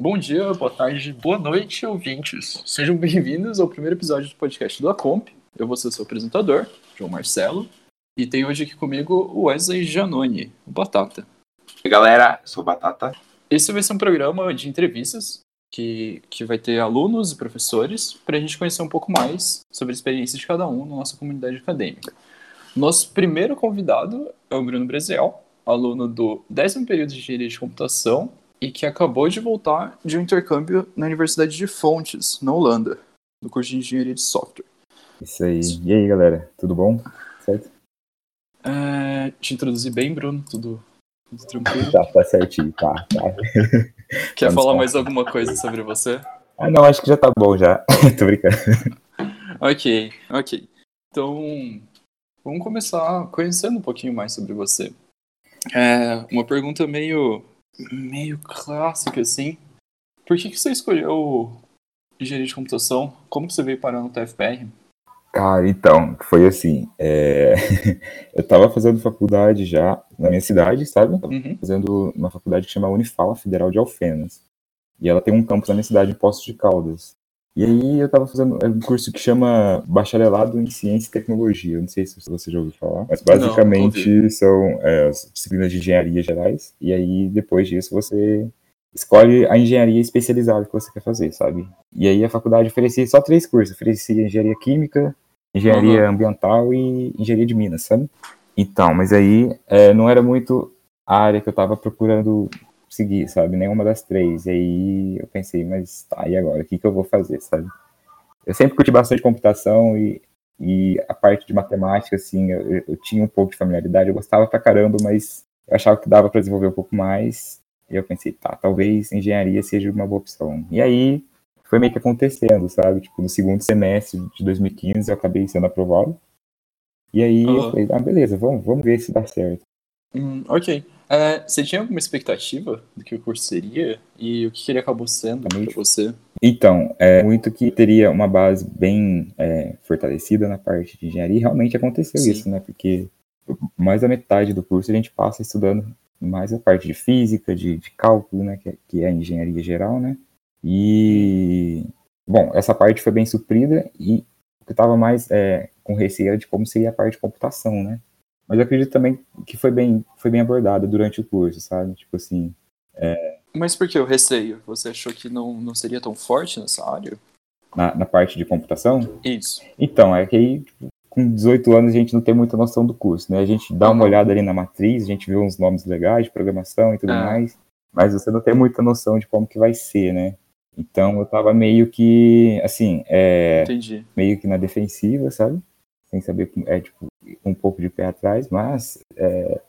Bom dia, boa tarde, boa noite, ouvintes. Sejam bem-vindos ao primeiro episódio do podcast do Acomp. Eu vou ser seu apresentador, João Marcelo, e tem hoje aqui comigo o Wesley Janoni, o Batata. E galera, sou o Batata. Esse vai ser um programa de entrevistas que, que vai ter alunos e professores para a gente conhecer um pouco mais sobre a experiência de cada um na nossa comunidade acadêmica. Nosso primeiro convidado é o Bruno Breziel, aluno do décimo período de Engenharia de Computação e que acabou de voltar de um intercâmbio na Universidade de Fontes, na Holanda, no curso de Engenharia de Software. Isso aí. E aí, galera? Tudo bom? Certo? É, te introduzir bem, Bruno? Tudo, tudo tranquilo? Tá, tá certinho, tá. tá. Quer Vamos falar lá. mais alguma coisa sobre você? Ah, não, acho que já tá bom já. Tô brincando. Ok, ok. Então, vamos começar conhecendo um pouquinho mais sobre você. É uma pergunta meio, meio clássica, assim. Por que, que você escolheu engenharia de computação? Como você veio parar no TFPR? Cara, então, foi assim. é, Eu tava fazendo faculdade já na minha cidade, sabe? Uhum. Fazendo uma faculdade que chama Unifala Federal de Alfenas. E ela tem um campus na minha cidade, em Poços de Caldas. E aí eu tava fazendo um curso que chama Bacharelado em Ciência e Tecnologia. Eu não sei se você já ouviu falar. Mas basicamente são é, as disciplinas de engenharia gerais. E aí, depois disso, você escolhe a engenharia especializada que você quer fazer, sabe? E aí a faculdade oferecia só três cursos. Oferecia engenharia química, engenharia ambiental e engenharia de minas, sabe? Então, mas aí é, não era muito a área que eu tava procurando seguir, sabe? Nenhuma das três. E aí eu pensei, mas tá, e agora? O que, que eu vou fazer, sabe? Eu sempre curti bastante computação e, e a parte de matemática, assim, eu, eu- eu tinha um pouco de familiaridade, eu gostava pra caramba, mas eu achava que dava pra desenvolver um pouco mais. E eu pensei, tá, talvez engenharia seja uma boa opção. E aí foi meio que acontecendo, sabe? Tipo, no segundo semestre de 2015 eu acabei sendo aprovado. E aí eu Aham. falei, ah, beleza, vamos, vamos ver se dá certo. Hum, ok. É, você tinha alguma expectativa do que o curso seria? E o que ele acabou sendo para você? Então, é muito que teria uma base bem é, fortalecida na parte de engenharia, e realmente aconteceu Sim. isso, né? Porque mais da metade do curso a gente passa estudando mais a parte de física, de, de cálculo, né? Que, é- que é a engenharia geral, né? E, bom, essa parte foi bem suprida e o que estava mais é, com receio era de como seria a parte de computação, né? Mas eu acredito também que foi bem, foi bem abordada durante o curso, sabe? Tipo assim, Mas por que o receio? Você achou que não, não seria tão forte nessa área? na, na parte de computação, Isso. Então, é que aí, tipo, com 18 anos, a gente não tem muita noção do curso, né? A gente dá uma olhada ali na matriz, a gente vê uns nomes legais de programação e tudo É. mais, mas você não tem muita noção de como que vai ser, né? Então, eu tava meio que, assim, é, Entendi. meio que na defensiva, sabe? Sem saber, é, tipo, um pouco de pé atrás, mas é,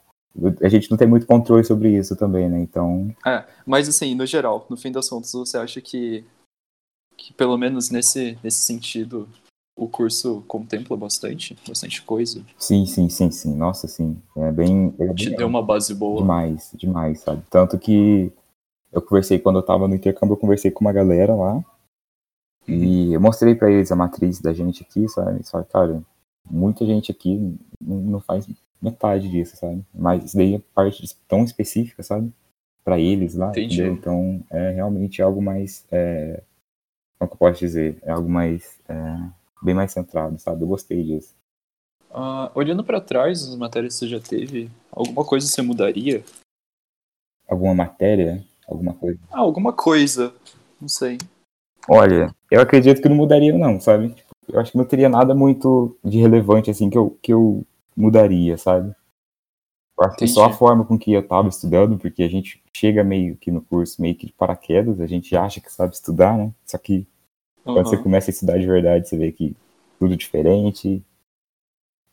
a gente não tem muito controle sobre isso também, né? Então, É, mas assim, no geral, no fim das contas, você acha que, que pelo menos nesse, nesse sentido, o curso contempla bastante? Bastante coisa? sim, sim, sim, sim. Nossa, sim. É bem... é Te bem- deu uma base boa? Demais, demais, sabe? Tanto que eu conversei, quando eu tava no intercâmbio, eu conversei com uma galera lá. E eu mostrei pra eles a matriz da gente aqui, sabe? Eles falaram, cara, muita gente aqui não faz metade disso, sabe? Mas isso daí é parte tão específica, sabe? Pra eles lá, Entendi. entendeu? Então é realmente algo mais. É... Como que eu posso dizer? É algo mais. é, Bem mais centrado, sabe? Eu gostei disso. Ah, olhando pra trás, as matérias que você já teve, alguma coisa você mudaria? Alguma matéria, alguma coisa. Ah, alguma coisa. Não sei. Olha, eu acredito que não mudaria não, sabe? Eu acho que não teria nada muito de relevante assim que eu, que eu mudaria, sabe? Eu acho que só a forma com que eu tava estudando, porque a gente chega meio que no curso meio que de paraquedas, a gente acha que sabe estudar, né? Só que quando você começa a estudar de verdade, você vê que tudo diferente.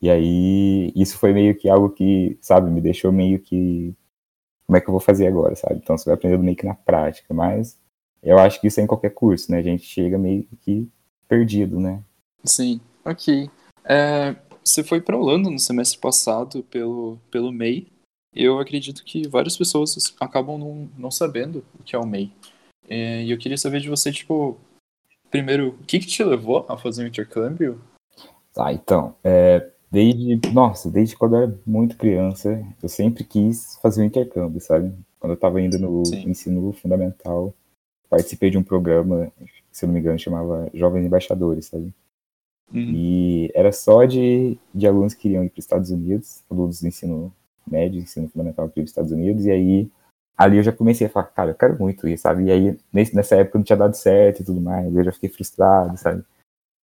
E aí, isso foi meio que algo que, sabe, me deixou meio que. Como é que eu vou fazer agora, sabe? Então você vai aprendendo meio que na prática, mas eu acho que isso é em qualquer curso, né? A gente chega meio que perdido, né? Sim, ok. É, você foi para Holanda no semestre passado pelo, pelo MEI. Eu acredito que várias pessoas acabam não, não sabendo o que é o MEI. É, e eu queria saber de você, tipo, primeiro, o que, que te levou a fazer um intercâmbio? Tá, então, é, desde, nossa, desde quando eu era muito criança, eu sempre quis fazer um intercâmbio, sabe? Quando eu tava indo no Sim. ensino fundamental, participei de um programa, se eu não me engano, chamava Jovens Embaixadores, sabe? Uhum. E era só de, de alunos que queriam ir para os Estados Unidos, alunos do ensino médio, ensino fundamental que iam para os Estados Unidos, e aí ali eu já comecei a falar, cara, eu quero muito ir, sabe? E aí nesse, nessa época não tinha dado certo e tudo mais, eu já fiquei frustrado, sabe?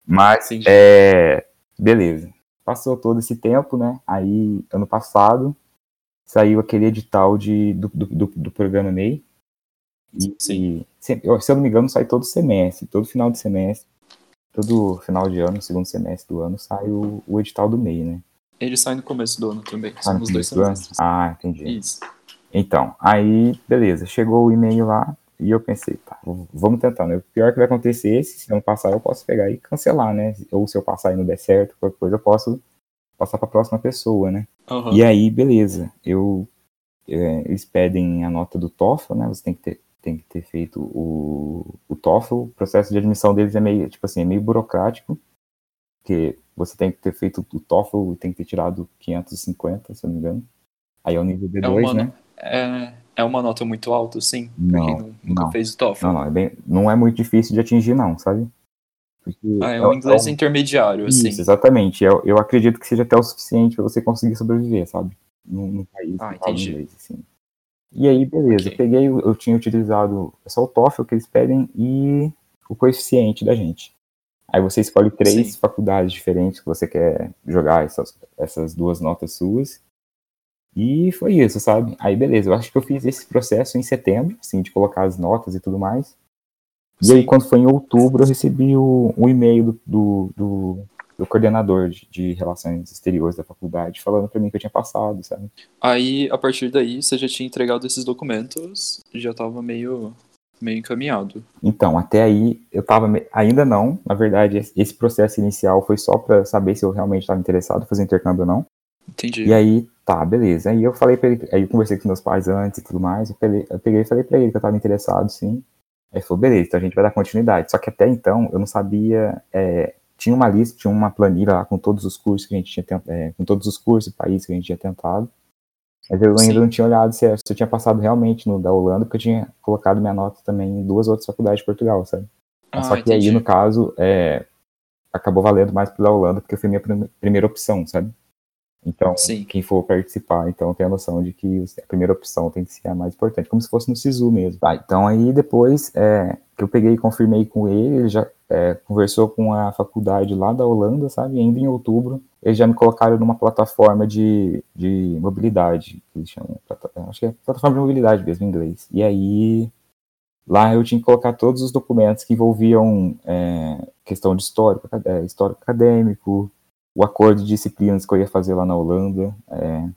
Mas, é, beleza. Passou todo esse tempo, né? Aí, ano passado, saiu aquele edital de, do, do, do, do programa MEI. E, Sim. e, se, eu, se eu não me engano, sai todo semestre, todo final de semestre, todo final de ano, segundo semestre do ano, sai o, o edital do MEI, né? Ele sai no começo do ano também. Ah, São os dois do semestres. Ah, entendi. Isso. Então, aí, beleza, chegou o e-mail lá e eu pensei, tá, vamos tentar, né? O pior que vai acontecer, se eu não passar, eu posso pegar e cancelar, né? Ou se eu passar e não der certo, qualquer coisa, eu posso passar para a próxima pessoa, né? Aham. E aí, beleza, eu é, eles pedem a nota do TOEFL, né? Você tem que ter, tem que ter feito o, o TOEFL. O processo de admissão deles é meio, tipo assim, é meio burocrático, porque você tem que ter feito o TOEFL e tem que ter tirado 550, se eu não me engano. Aí é o nível É B2, uma, né? no- é, é uma nota muito alta, sim. pra Não, quem nu- nunca não. fez o TOEFL. Não, não, é bem, não é muito difícil de atingir, não, sabe? Porque Ah, é um inglês um- intermediário, assim. Isso, exatamente. Eu, eu acredito que seja até o suficiente para você conseguir sobreviver, sabe? Num, num país Ah, que fala entendi. inglês, assim. E aí, beleza, Ok. eu peguei, o- eu tinha utilizado só o TOEFL que eles pedem e o coeficiente da gente. Aí você escolhe três Sim. faculdades diferentes que você quer jogar essas, essas duas notas suas. E foi isso, sabe? Aí beleza, eu acho que eu fiz esse processo em setembro, assim, de colocar as notas e tudo mais. E aí, Sim. quando foi em outubro, eu recebi o, um e-mail do, do, do, do coordenador de, de relações exteriores da faculdade falando pra mim que eu tinha passado, sabe? Aí, a partir daí, você já tinha entregado esses documentos, já tava meio, meio encaminhado. Então, até aí, eu tava. me- Ainda não, na verdade, esse- processo inicial foi só pra saber se eu realmente estava interessado em fazer intercâmbio ou não. Entendi. E aí, tá, beleza. Aí eu falei pra ele, aí eu conversei com meus pais antes e tudo mais. Eu peguei, eu peguei e falei pra ele que eu tava interessado, sim. Aí ele falou, beleza, então a gente vai dar continuidade. Só que até então eu não sabia. é, tinha uma lista, tinha uma planilha lá com todos os cursos que a gente tinha é, com todos os cursos e países que a gente tinha tentado. Mas eu ainda Sim. não tinha olhado se, se eu tinha passado realmente no da Holanda, porque eu tinha colocado minha nota também em duas outras faculdades de Portugal, sabe? Ah, só que aí, entendi. no caso, é, acabou valendo mais pela Holanda, porque foi minha prime- primeira opção, sabe? Então, Sim. quem for participar, então tem a noção de que a primeira opção tem que ser a mais importante, como se fosse no SISU mesmo. Tá, então aí depois é, que eu peguei e confirmei com ele, ele já é, conversou com a faculdade lá da Holanda, sabe? E ainda em outubro, eles já me colocaram numa plataforma de, de mobilidade, que eles chamam, plata- acho que é plataforma de mobilidade mesmo em inglês. E aí Lá eu tinha que colocar todos os documentos que envolviam é, questão de histórico, é, histórico acadêmico, o acordo de disciplinas que eu ia fazer lá na Holanda. é,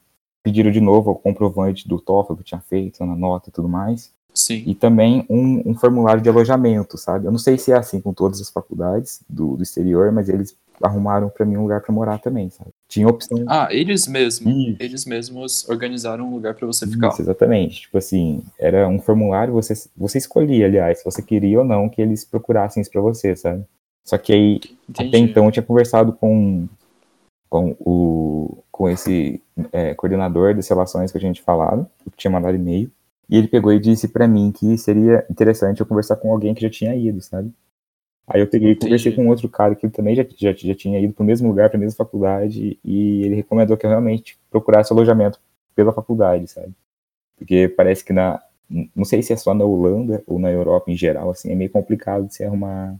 pediram de novo o comprovante do TOEFL que eu tinha feito, na nota e tudo mais. Sim. E também um, um formulário de alojamento, sabe? Eu não sei se é assim com todas as faculdades do, do exterior, mas eles arrumaram para mim um lugar para morar também, sabe? Tinha opção. Ah, eles mesmos. Isso. Eles mesmos organizaram um lugar pra você ficar. Isso, exatamente. Tipo assim, era um formulário, você, você escolhia, aliás, se você queria ou não que eles procurassem isso pra você, sabe? Só que aí, Entendi. até então, eu tinha conversado com, com, o, com esse é, coordenador das relações que a gente falado, que tinha mandado e-mail, e ele pegou e disse pra mim que seria interessante eu conversar com alguém que já tinha ido, sabe? Aí eu peguei e conversei com outro cara que também já, já, já tinha ido pro mesmo lugar, pra mesma faculdade, e ele recomendou que eu realmente procurasse alojamento pela faculdade, sabe? Porque parece que na. Não sei se é só na Holanda ou na Europa em geral, assim, é meio complicado de se arrumar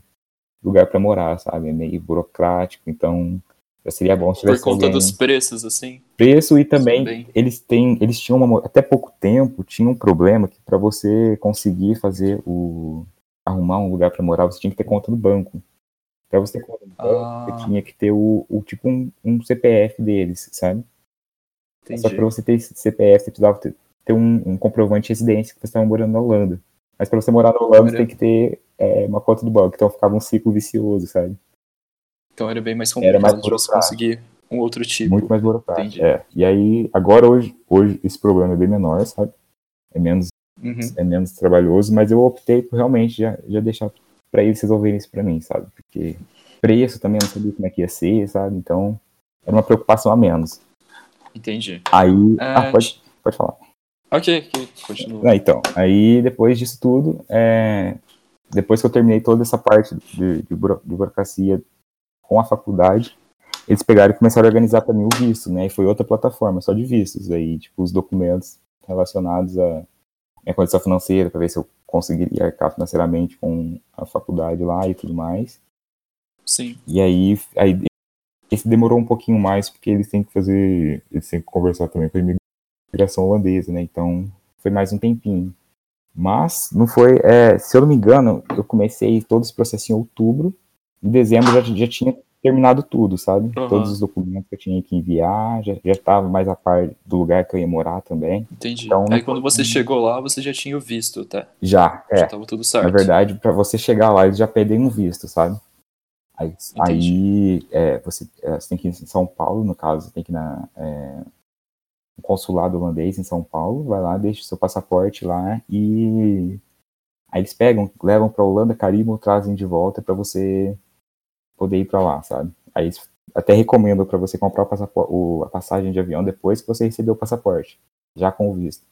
lugar pra morar, sabe? É meio burocrático, então já seria bom se Por tivesse conta alguém... dos preços, assim. preço e também Também. eles têm, eles tinham uma, até pouco tempo tinha um problema que para você conseguir fazer o arrumar um lugar para morar, você tinha que ter conta no banco. Para você ter conta no banco, Ah. você tinha que ter o, o tipo um, um CPF deles, sabe? Só que Entendi. para você ter esse CPF, você precisava ter, ter um, um comprovante de residência que você estava morando na Holanda. Mas para você morar na Holanda, você tem que ter é, uma conta do banco. Então ficava um ciclo vicioso, sabe? Então era bem mais Era mais complicado de você conseguir um outro tipo. Muito mais burocrático. É. E aí, agora, hoje, hoje, esse problema é bem menor, sabe? É menos, Uhum. é menos trabalhoso, mas eu optei por realmente já, já deixar para eles resolverem isso para mim, sabe? Porque preço também eu não sabia como é que ia ser, sabe? Então, era uma preocupação a menos. Entendi. Aí. É, ah, pode, pode falar. Ok, ok. Continua. Não, então, aí depois disso tudo, é, depois que eu terminei toda essa parte de, de, buro- de burocracia com a faculdade, eles pegaram e começaram a organizar mim o visto, né? E foi outra plataforma, só de vistos. Aí, tipo, os documentos relacionados à minha condição financeira, para ver se eu conseguiria arcar financeiramente com a faculdade lá e tudo mais. Sim. E aí, aí esse demorou um pouquinho mais, porque eles têm que fazer, eles têm que conversar também com a imigração holandesa, né? Então, foi mais um tempinho. Mas, não foi, é, se eu não me engano, eu comecei todo esse processo em outubro, em dezembro já, já tinha terminado tudo, sabe? Aham. Todos os documentos que eu tinha que enviar, já, já estava mais a par do lugar que eu ia morar também. Entendi. Então, Aí quando você chegou lá, você já tinha o visto até. Já, é. Já tava tudo certo. Na verdade, para você chegar lá, eles já pedem um visto, sabe? Aí, aí é, você, é, você tem que ir em São Paulo, no caso, tem que ir na, é, no consulado holandês em São Paulo, vai lá, deixa o seu passaporte lá e aí eles pegam, levam para Holanda, carimbam, trazem de volta para você poder ir para lá, sabe? Aí até recomendo para você comprar o o, a passagem de avião depois que você receber o passaporte, já com o visto.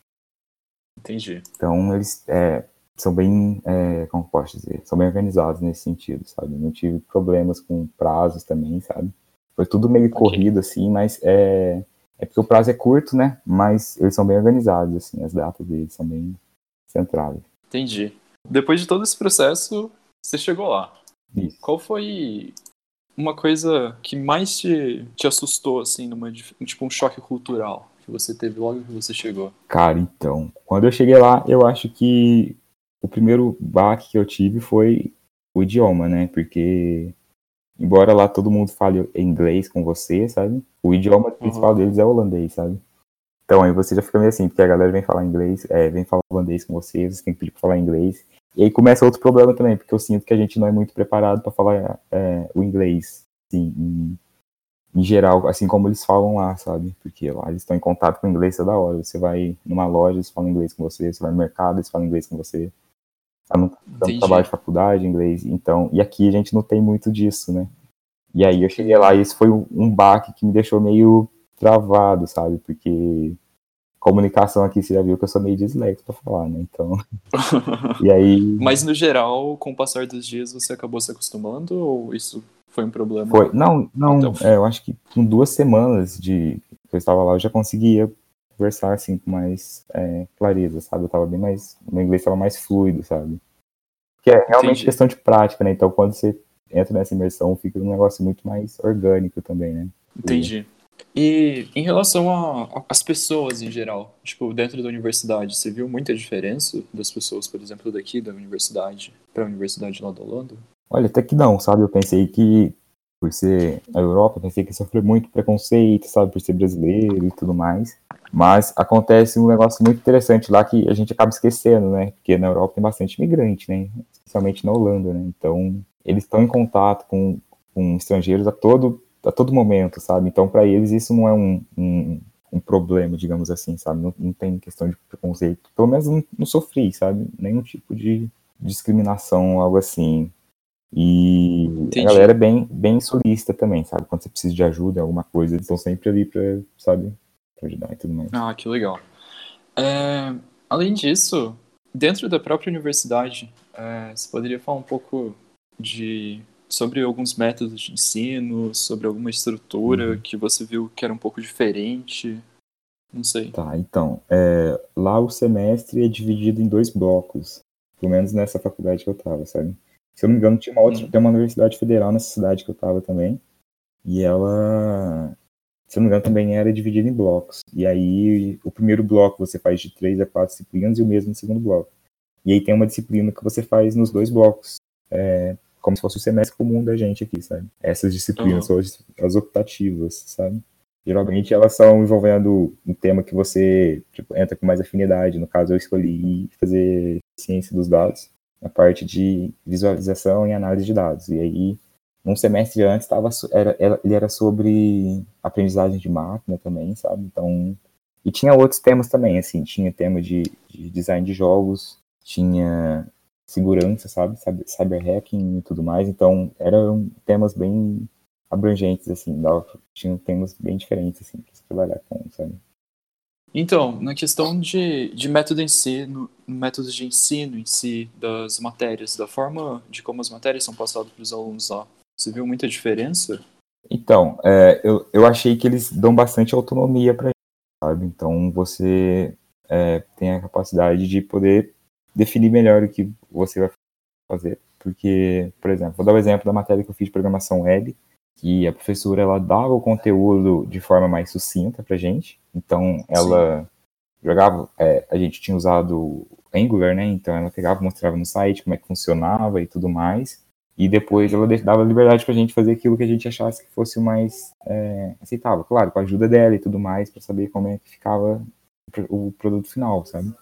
Entendi. Então, eles é, são bem, é, como posso dizer, são bem organizados nesse sentido, sabe? Não tive problemas com prazos também, sabe? Foi tudo meio Ok. corrido, assim, mas é, é porque o prazo é curto, né? Mas eles são bem organizados, assim, as datas deles são bem centradas. Entendi. Depois de todo esse processo, você chegou lá. Isso. Qual foi uma coisa que mais te, te assustou, assim, numa, tipo um choque cultural que você teve logo que você chegou? Cara, então, quando eu cheguei lá, eu acho que o primeiro baque que eu tive foi o idioma, né? Porque, embora lá todo mundo fale inglês com você, sabe? O idioma principal deles é holandês, sabe? Então aí você já fica meio assim, porque a galera vem falar inglês, é, vem falar holandês com você, você tem que pedir pra falar inglês. E aí começa outro problema também, porque eu sinto que a gente não é muito preparado para falar é, o inglês, assim, em, em geral, assim como eles falam lá, sabe? Porque lá eles estão em contato com o inglês toda hora. Você vai numa loja, eles falam inglês com você, você vai no mercado, eles falam inglês com você. Tá no, tá no trabalho de faculdade, inglês. Então, e aqui a gente não tem muito disso, né? E aí eu cheguei lá e isso foi um, um baque que me deixou meio travado, sabe? Porque comunicação aqui você já viu que eu sou meio dislexo pra falar, né? Então, e aí Mas no geral, com o passar dos dias, você acabou se acostumando ou isso foi um problema? Foi. Não, não. Então. é, eu acho que com duas semanas de que eu estava lá, eu já conseguia conversar assim com mais é, clareza, sabe? Eu tava bem mais. Meu inglês estava mais fluido, sabe? Que é realmente Entendi. questão de prática, né? Então quando você entra nessa imersão, fica um negócio muito mais orgânico também, né? Entendi. E em relação às pessoas em geral, tipo, dentro da universidade, você viu muita diferença das pessoas, por exemplo, daqui da universidade para a universidade lá da Holanda? Olha, até que não, sabe? Eu pensei que, por ser a Europa, eu pensei que ia sofrer muito preconceito, sabe? Por ser brasileiro e tudo mais. Mas acontece um negócio muito interessante lá que a gente acaba esquecendo, né? Porque na Europa tem bastante imigrante, né? Especialmente na Holanda, né? Então, eles estão em contato com, com estrangeiros a todo, a todo momento, sabe? Então, para eles, isso não é um, um, um problema, digamos assim, sabe? Não, não tem questão de preconceito. Pelo menos não, não sofri, sabe? Nenhum tipo de discriminação, algo assim. E Entendi. a galera é bem, bem solista também, sabe? Quando você precisa de ajuda alguma coisa, eles estão sempre ali pra, sabe, pra ajudar e tudo mais. Ah, que legal. É, além disso, dentro da própria universidade, é, você poderia falar um pouco de sobre alguns métodos de ensino, sobre alguma estrutura Uhum. que você viu que era um pouco diferente? Não sei. Tá, então, é, lá o semestre é dividido em dois blocos, pelo menos nessa faculdade que eu tava, sabe? Se eu não me engano, tinha uma outra, Uhum. tem uma universidade federal nessa cidade que eu tava também, e ela, se eu não me engano, também era dividida em blocos. E aí, o primeiro bloco você faz de três a quatro disciplinas e o mesmo no segundo bloco. E aí tem uma disciplina que você faz nos dois blocos, é, como se fosse o semestre comum da gente aqui, sabe? Essas disciplinas Uhum. são as, as optativas, sabe? Geralmente elas são envolvendo um tema que você tipo, entra com mais afinidade. No caso, eu escolhi fazer ciência dos dados, na parte de visualização e análise de dados. E aí, um semestre antes, tava, era- ele era sobre aprendizagem de máquina também, sabe? Então, e tinha outros temas também, assim, tinha tema de, de design de jogos, tinha segurança, sabe? Cyber, hacking e tudo mais. Então, eram temas bem abrangentes, assim, dava, tinham temas bem diferentes, assim, pra se trabalhar com, sabe? Então, na questão de, de método ensino, métodos de ensino em si das matérias, da forma de como as matérias são passadas para os alunos lá, você viu muita diferença? Então, é, eu, eu achei que eles dão bastante autonomia para sabe? Então, você é, tem a capacidade de poder definir melhor o que você vai fazer. Porque, por exemplo, vou dar o um exemplo da matéria que eu fiz de programação web, que a professora ela dava o conteúdo de forma mais sucinta pra gente. Então, ela Sim. jogava, é, a gente tinha usado Angular, né? Então, ela pegava, mostrava no site como é que funcionava e tudo mais. E depois ela dava liberdade pra gente fazer aquilo que a gente achasse que fosse o mais é, aceitável. Claro, com a ajuda dela e tudo mais, para saber como é que ficava o produto final, sabe?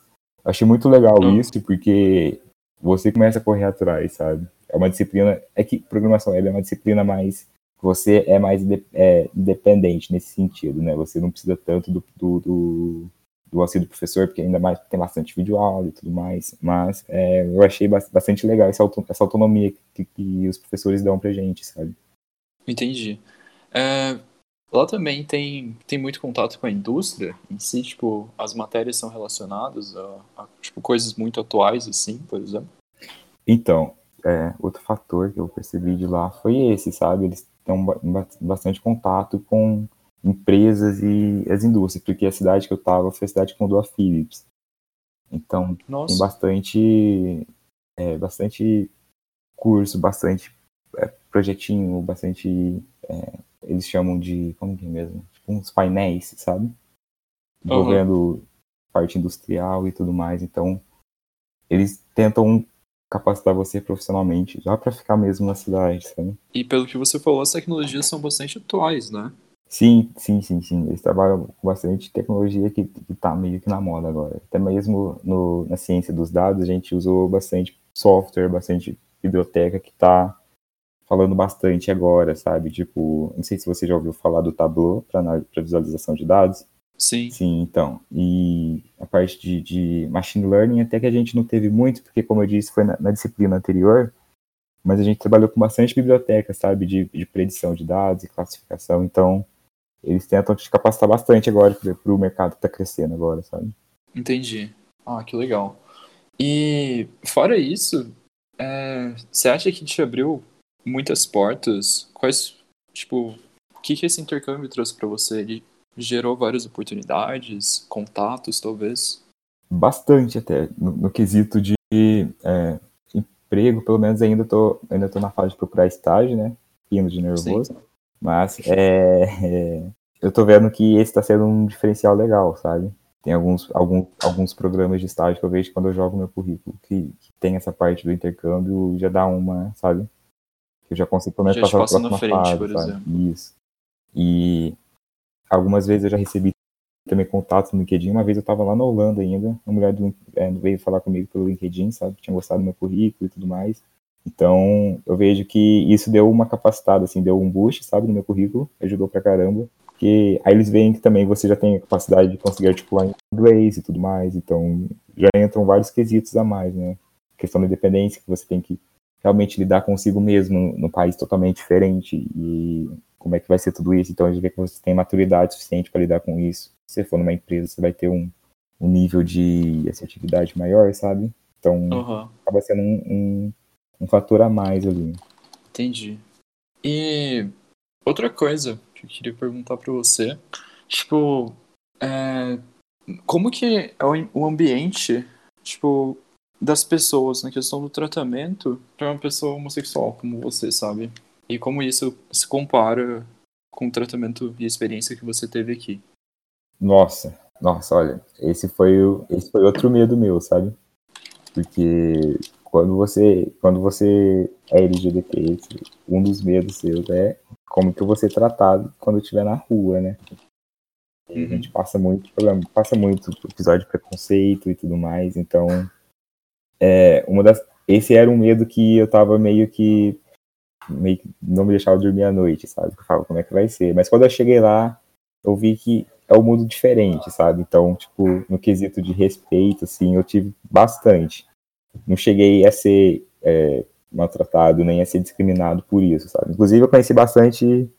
Achei muito legal hum. isso, porque você começa a correr atrás, sabe? É uma disciplina. É que programação web é uma disciplina mais você é mais é, independente nesse sentido, né? Você não precisa tanto do, do, do, do auxílio do professor, porque ainda mais tem bastante vídeo aula e tudo mais. Mas é, eu achei bastante legal essa, essa autonomia que, que os professores dão pra gente, sabe? Entendi. É, lá também tem, tem muito contato com a indústria em si, tipo, as matérias são relacionadas a, a tipo, coisas muito atuais, assim, por exemplo? Então, é, outro fator que eu percebi de lá foi esse, sabe? Eles têm bastante contato com empresas e as indústrias, porque a cidade que eu estava foi a cidade com a Philips. Então, Nossa. tem bastante, é, bastante curso, bastante é, projetinho, bastante. É, eles chamam de. Como que é mesmo? Tipo, uns painéis, sabe? Envolvendo uhum. parte industrial e tudo mais. Então, eles tentam capacitar você profissionalmente, já para ficar mesmo na cidade, sabe? E pelo que você falou, as tecnologias são bastante atuais, né? Sim, sim, sim, sim. Eles trabalham com bastante tecnologia que, que tá meio que na moda agora. Até mesmo no, na ciência dos dados, a gente usou bastante software, bastante biblioteca que tá falando bastante agora, sabe? Tipo, não sei se você já ouviu falar do Tableau para visualização de dados. Sim. Sim, então. E a parte de, de, machine learning até que a gente não teve muito, porque como eu disse, foi na, na disciplina anterior, mas a gente trabalhou com bastante biblioteca, sabe, de, de predição de dados e classificação, então eles tentam te capacitar bastante agora para o mercado que está crescendo agora, sabe? Entendi. Ah, que legal. E fora isso, é, você acha que te abriu muitas portas? Quais, tipo, o que, que esse intercâmbio trouxe para você? Ele gerou várias oportunidades, contatos, talvez? Bastante até, no, no quesito de é, emprego, pelo menos ainda tô, ainda tô na fase de procurar estágio, né? Indo de nervoso. Sim. Mas é, é, eu tô vendo que esse está sendo um diferencial legal, sabe? Tem alguns, alguns, alguns programas de estágio que eu vejo quando eu jogo meu currículo, que, que tem essa parte do intercâmbio, já dá uma, sabe? Eu já consigo pelo menos passar para a próxima frente, fase, por sabe? Exemplo. Isso. E Algumas vezes eu já recebi também contatos no LinkedIn. Uma vez eu estava lá na Holanda ainda, uma mulher do, é, veio falar comigo pelo LinkedIn, sabe? Tinha gostado do meu currículo e tudo mais. Então, eu vejo que isso deu uma capacitada, assim, deu um boost, sabe, no meu currículo, ajudou pra caramba. Que aí eles veem que também você já tem a capacidade de conseguir articular em inglês e tudo mais, então já entram vários quesitos a mais, né? A questão da independência, que você tem que realmente lidar consigo mesmo num país totalmente diferente e como é que vai ser tudo isso. Então a gente vê que você tem maturidade suficiente para lidar com isso. Se você for numa empresa, você vai ter um, um nível de assertividade maior, sabe? Então uhum. acaba sendo um, um, um fator a mais ali. Entendi. E outra coisa que eu queria perguntar para você, tipo, é, como que é o ambiente, tipo, das pessoas na questão do tratamento para uma pessoa homossexual como você, sabe? E como isso se compara com o tratamento e experiência que você teve aqui? Nossa, nossa, olha, esse foi o, esse foi outro medo meu, sabe? Porque quando você, quando você é LGBT, um dos medos seus é como que eu vou ser tratado quando eu estiver na rua, né? E a uhum. gente passa muito passa muito episódio de preconceito e tudo mais, então é, uma das, esse era um medo que eu tava meio que meio que não me deixava dormir à noite, sabe? Eu falava, como é que vai ser? Mas quando eu cheguei lá, eu vi que é um mundo diferente, sabe? Então, tipo, no quesito de respeito, assim, eu tive bastante. Não cheguei a ser é, maltratado, nem a ser discriminado por isso, sabe? Inclusive, eu conheci bastante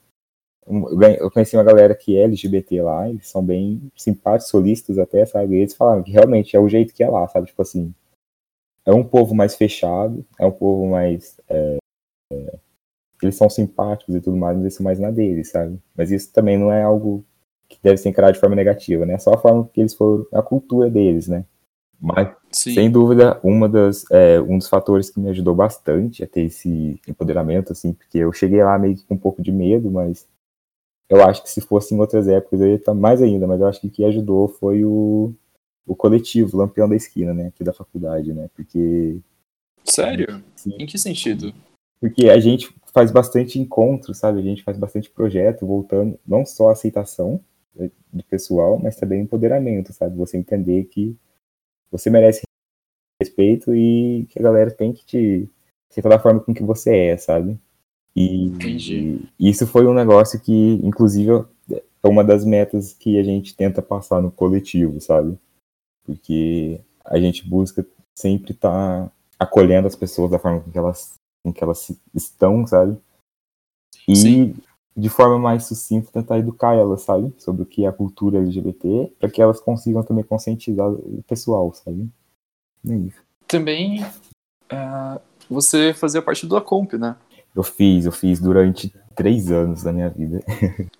eu, conheci uma galera que é LGBT lá, eles são bem simpáticos, solistas até, sabe? E eles falaram que realmente é o jeito que é lá, sabe? Tipo assim, é um povo mais fechado, é um povo mais. É, é, eles são simpáticos e tudo mais, mas eles são mais na deles, sabe? Mas isso também não é algo que deve ser encarado de forma negativa, né? É só a forma que eles foram, a cultura deles, né? Mas, Sim. sem dúvida, uma das, é, um dos fatores que me ajudou bastante a ter esse empoderamento, assim, porque eu cheguei lá meio que com um pouco de medo, mas eu acho que se fosse em outras épocas eu ia estar mais ainda, mas eu acho que o que ajudou foi o, o coletivo, Lampião da Esquina, né, aqui da faculdade, né, porque... Sério? Sim. Em que sentido? Porque a gente faz bastante encontro, sabe, a gente faz bastante projeto, voltando, não só a aceitação do pessoal, mas também empoderamento, sabe, você entender que você merece respeito e que a galera tem que te aceitar da forma com que você é, sabe? E, Entendi. e isso foi um negócio que, inclusive, é uma das metas que a gente tenta passar no coletivo, sabe? Porque a gente busca sempre estar tá acolhendo as pessoas da forma com que elas, com que elas estão, sabe? E Sim. de forma mais sucinta tentar educar elas, sabe? Sobre o que é a cultura LGBT, para que elas consigam também conscientizar o pessoal, sabe? É isso. Também uh, você fazia parte do Acomp, né? Eu fiz, eu fiz durante três anos da minha vida.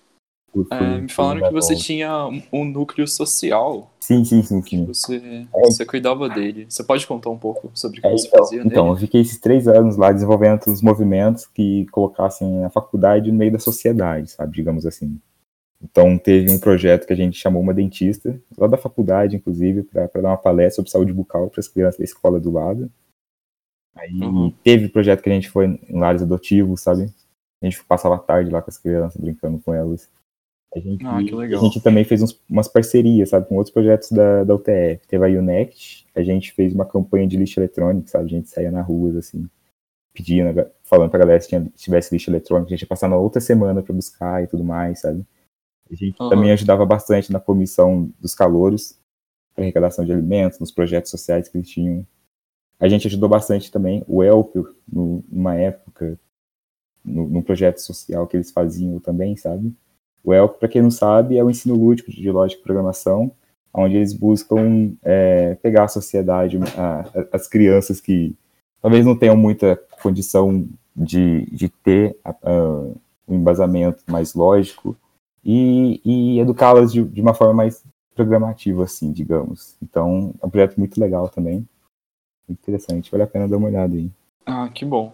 É, me falaram que você tinha um núcleo social. Sim, sim, sim, sim. Você, é. você cuidava dele. Você pode contar um pouco sobre o que é, você então, fazia nele? Então, eu fiquei esses três anos lá desenvolvendo os movimentos que colocassem a faculdade no meio da sociedade, sabe, digamos assim. Então, teve um projeto que a gente chamou uma dentista, lá da faculdade, inclusive, para dar uma palestra sobre saúde bucal para as crianças da escola do lado. Aí uhum. teve projeto que a gente foi em lares adotivos, sabe? A gente passava a tarde lá com as crianças, brincando com elas. A gente, ah. A gente também fez uns, umas parcerias, sabe, com outros projetos da, da UTF. Teve a UNECT, a gente fez uma campanha de lixo eletrônico, sabe? A gente saía na rua, assim, pedindo, falando pra galera se, tinha, se tivesse lixo eletrônico. A gente ia passar na outra semana para buscar e tudo mais, sabe? A gente uhum. também ajudava bastante na comissão dos calouros, para arrecadação de alimentos, nos projetos sociais que eles tinham. A gente ajudou bastante também o Elpio, numa época, no, num projeto social que eles faziam também, sabe? O Elpio, para quem não sabe, é o ensino lúdico de lógica e programação, onde eles buscam é, pegar a sociedade, a, as crianças que talvez não tenham muita condição de, de ter um embasamento mais lógico e, e educá-las de, de, uma forma mais programativa, assim, digamos. Então, é um projeto muito legal também interessante, vale a pena dar uma olhada aí. Ah, que bom.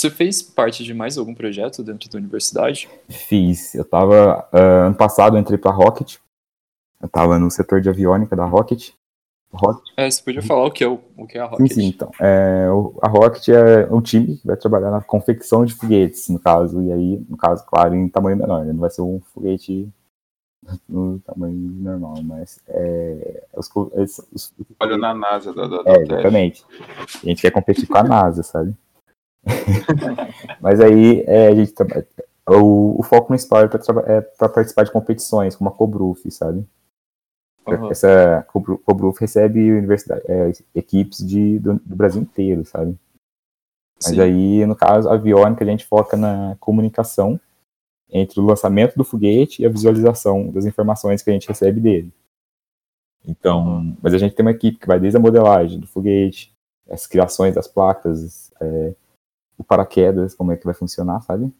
Você fez parte de mais algum projeto dentro da universidade? Fiz. Eu tava. Uh, ano passado eu entrei pra Rocket. Eu tava no setor de aviônica da Rocket. Rocket. É, você podia falar o que é, o, o que é a Rocket? Sim, sim, então. É, a Rocket é um time que vai trabalhar na confecção de foguetes, no caso. E aí, no caso, claro, em tamanho menor. Né? Não vai ser um foguete no tamanho normal, mas é, os, os, os, Olha na NASA da, da, é, exatamente. A gente quer competir com a NASA, sabe? mas aí é, a gente o, o foco principal é para é participar de competições, como a Cobruf, sabe? Uhum. Essa Cobruf recebe universidade, é, equipes de, do, do, Brasil inteiro, sabe? Mas Sim. aí, no caso, a aviônica, a gente foca na comunicação entre o lançamento do foguete e a visualização das informações que a gente recebe dele. Então, mas a gente tem uma equipe que vai desde a modelagem do foguete, as criações das placas, é, o paraquedas, como é que vai funcionar, sabe?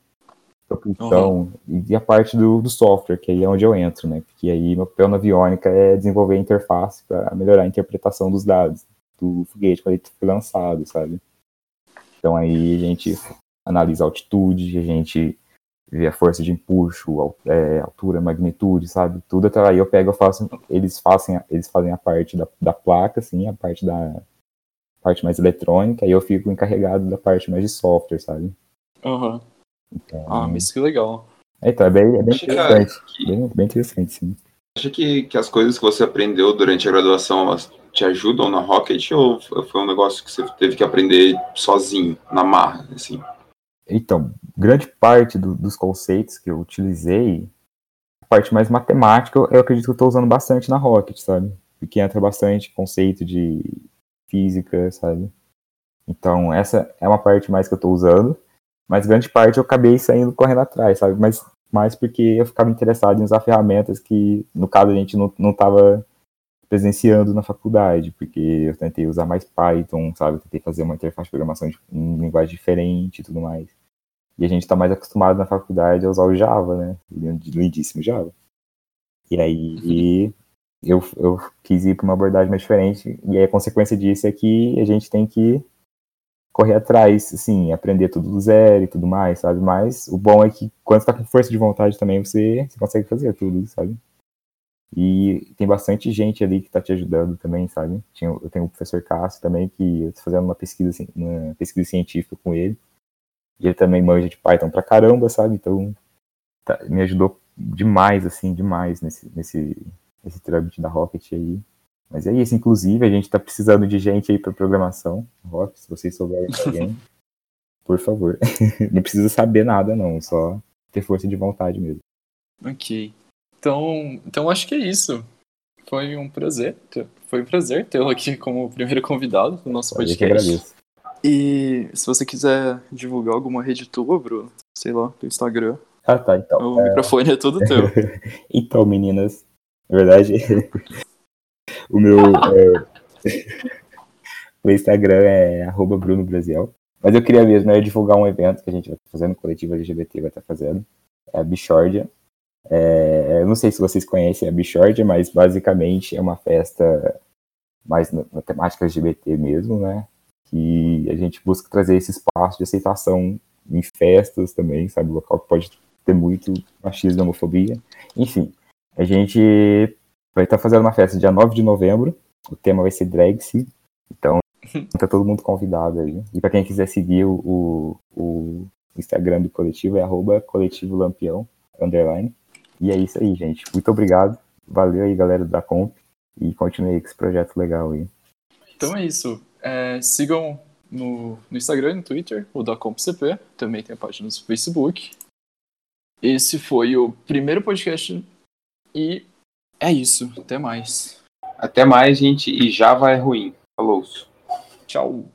Propulsão, uhum. e a parte do, do, software, que aí é onde eu entro, né? Porque aí meu papel na aviônica é desenvolver a interface para melhorar a interpretação dos dados do foguete quando ele foi lançado, sabe? Então aí a gente analisa a altitude, a gente ver a força de empuxo, é, altura, magnitude, sabe? Tudo até aí eu pego, eu faço, eles fazem, eles fazem a parte da, da placa, assim, a parte da parte mais eletrônica, e eu fico encarregado da parte mais de software, sabe? Aham. Uhum. Então, ah, mas que legal. É, então, é bem, é bem interessante. Que... Bem, bem interessante, sim. Acha que, que as coisas que você aprendeu durante a graduação, elas te ajudam na Rocket, ou foi um negócio que você teve que aprender sozinho, na marra, assim? Então, grande parte do, dos conceitos que eu utilizei, a parte mais matemática, eu, eu acredito que eu estou usando bastante na Rocket, sabe? Porque entra bastante conceito de física, sabe? Então, essa é uma parte mais que eu estou usando, mas grande parte eu acabei saindo correndo atrás, sabe? Mas mais porque eu ficava interessado em usar ferramentas que, no caso, a gente não, não tava presenciando na faculdade, porque eu tentei usar mais Python, sabe? Eu tentei fazer uma interface de programação em linguagem diferente e tudo mais. E a gente está mais acostumado na faculdade a usar o Java, né? O lindíssimo Java. E aí eu, eu quis ir para uma abordagem mais diferente, e a consequência disso é que a gente tem que correr atrás, assim, aprender tudo do zero e tudo mais, sabe? Mas o bom é que quando você tá com força de vontade também, você, você consegue fazer tudo, sabe? E tem bastante gente ali que está te ajudando também, sabe? Eu tenho o professor Cássio também, que eu tô fazendo uma pesquisa, assim, uma pesquisa científica com ele. E ele também manja de Python pra caramba, sabe? Então, tá, me ajudou demais, assim, demais nesse, nesse, nesse trâmite da Rocket aí. Mas é isso, inclusive, a gente está precisando de gente aí para programação. Rocket, se vocês souberem de alguém, por favor. não precisa saber nada, não, só ter força de vontade mesmo. Ok. Então, então acho que é isso. Foi um prazer. Foi um prazer tê-lo aqui como primeiro convidado do nosso podcast. Eu que agradeço. E se você quiser divulgar alguma rede tua, Bruno, sei lá, do Instagram. Ah, tá, então. O é... microfone é todo teu. então, meninas, na verdade, o meu. É... Instagram é arroba Bruno Brasil. Mas eu queria mesmo é divulgar um evento que a gente vai estar fazendo, o coletivo LGBT vai estar fazendo. É a Bichordia, é, eu não sei se vocês conhecem a Bichordia, mas basicamente é uma festa mais na, na temática LGBT mesmo, né? Que a gente busca trazer esse espaço de aceitação em festas também, sabe? O local que pode ter muito machismo e homofobia. Enfim, a gente vai estar fazendo uma festa dia 9 de novembro. O tema vai ser Dragse. Então, tá todo mundo convidado aí. E para quem quiser seguir o, o, o, Instagram do coletivo, é arroba coletivo lampião, underline. E é isso aí, gente. Muito obrigado. Valeu aí, galera da Comp. E continue aí com esse projeto legal aí. Então é isso. É, sigam no, no, Instagram e no Twitter, o da CompCP. Também tem a página no Facebook. Esse foi o primeiro podcast. E é isso. Até mais. Até mais, gente. E Java é ruim. Falou. Tchau.